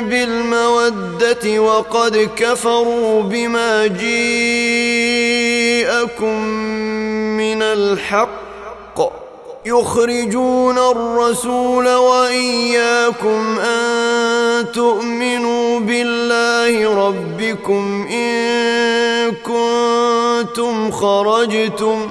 بالمودة وقد كفروا بما جيءكم من الحق يخرجون الرسول وإياكم أن تؤمنوا بالله ربكم إن كنتم خرجتم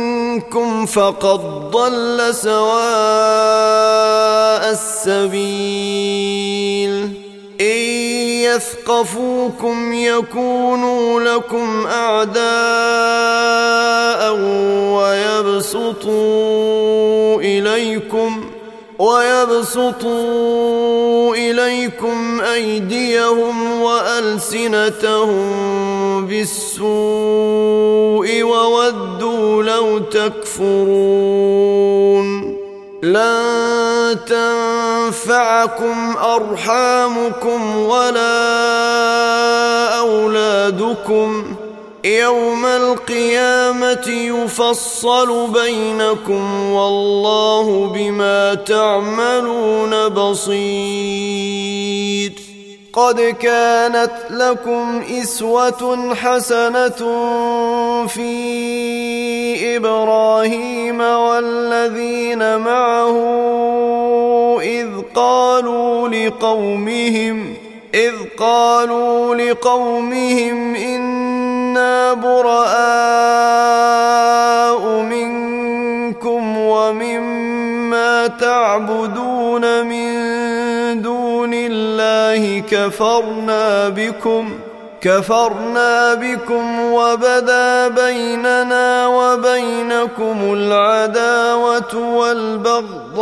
فقد ضل سواء السبيل. إن يثقفوكم يكونوا لكم أعداء ويبسطوا إليكم ويبسطوا إليكم أيديهم وألسنتهم بالسوء وودوا لو تكفرون لن تنفعكم أرحامكم ولا أولادكم يوم القيامة يفصل بينكم والله بما تعملون بصير. قد كانت لكم إسوة حسنة في إبراهيم والذين معه إذ قالوا لقومهم إذ قالوا لقومهم إنا براء منكم ومما تعبدون من دون الله كفرنا بكم كفرنا بكم وبدا بيننا وبينكم العداوة والبغضاء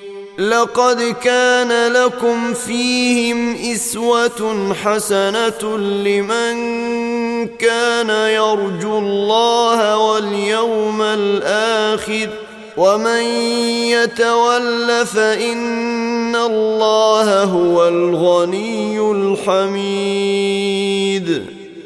لقد كان لكم فيهم إسوة حسنة لمن كان يرجو الله واليوم الآخر ومن يتول فإن الله هو الغني الحميد.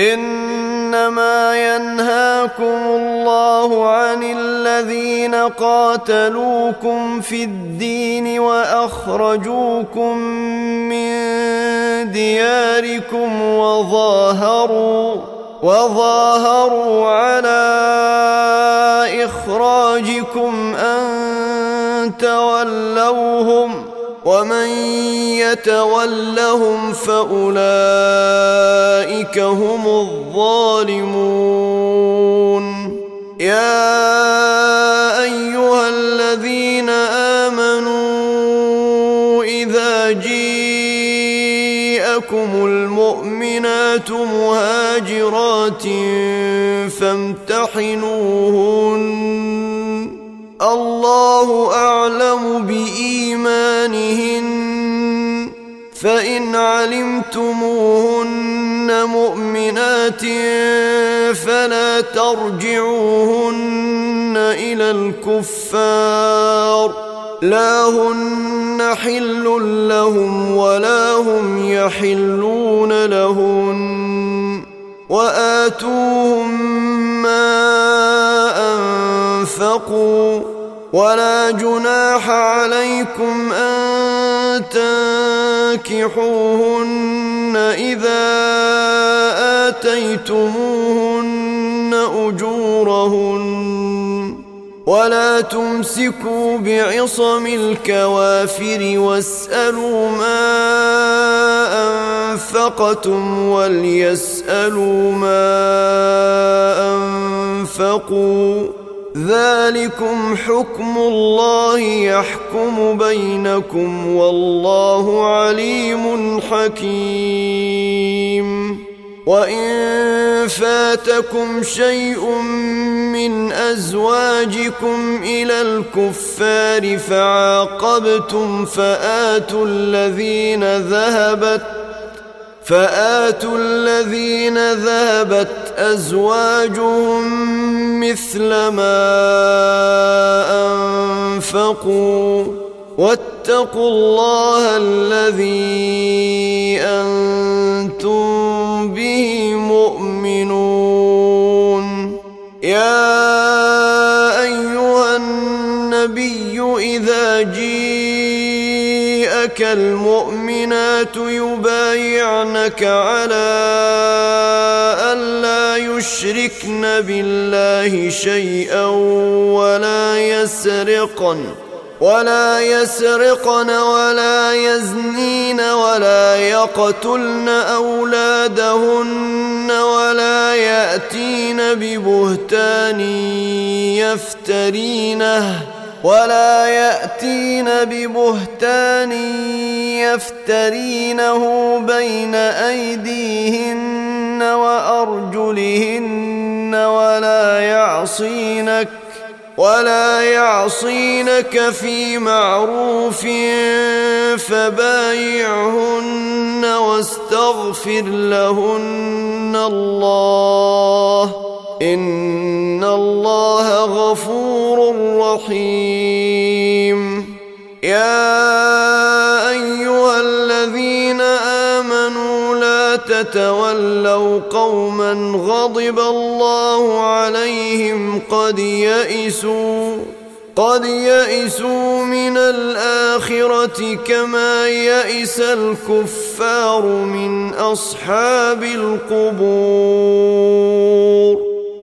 إنما ينهاكم الله عن الذين قاتلوكم في الدين وأخرجوكم من دياركم وظاهروا وظاهروا على إخراجكم أن تولوهم ومن يتولهم فأولئك هم الظالمون. يا أيها الذين آمنوا إذا جيءكم المؤمنات مهاجرات فامتحنوهن الله أعلم بإيمانهن فإن علمتموهن مؤمنات فلا ترجعوهن إلى الكفار. لا هن حل لهم ولا هم يحلون لهن وآتوهم ما انفقوا ولا جناح عليكم أن تنكحوهن إذا آتيتموهن أجورهن ولا تمسكوا بعصم الكوافر واسألوا ما أنفقتم وليسألوا ما أنفقوا ذلكم حكم الله يحكم بينكم والله عليم حكيم. وإن فاتكم شيء من أزواجكم إلى الكفار فعاقبتم فآتوا الذين ذهبت فآتوا الذين ذهبت أزواجهم مثل ما أنفقوا واتقوا الله الذي أنتم به مؤمنون. يا أيها النبي إذا جيءك المؤمنات يبايعنك على ألا يشركن بالله شيئا ولا يسرقن ولا يسرقن ولا يزنين ولا يقتلن أولادهن ولا يأتين ببهتان يفترينه ولا يأتين ببهتان يفترينه بين أيديهن وأرجلهن ولا يعصينك ولا يعصينك في معروف فبايعهن واستغفر لهن الله إن الله غفور رحيم يا أيها الذين آمنوا لا تتولوا قوما غضب الله عليهم قد يئسوا قد يئسوا من الآخرة كما يئس الكفار من أصحاب القبور.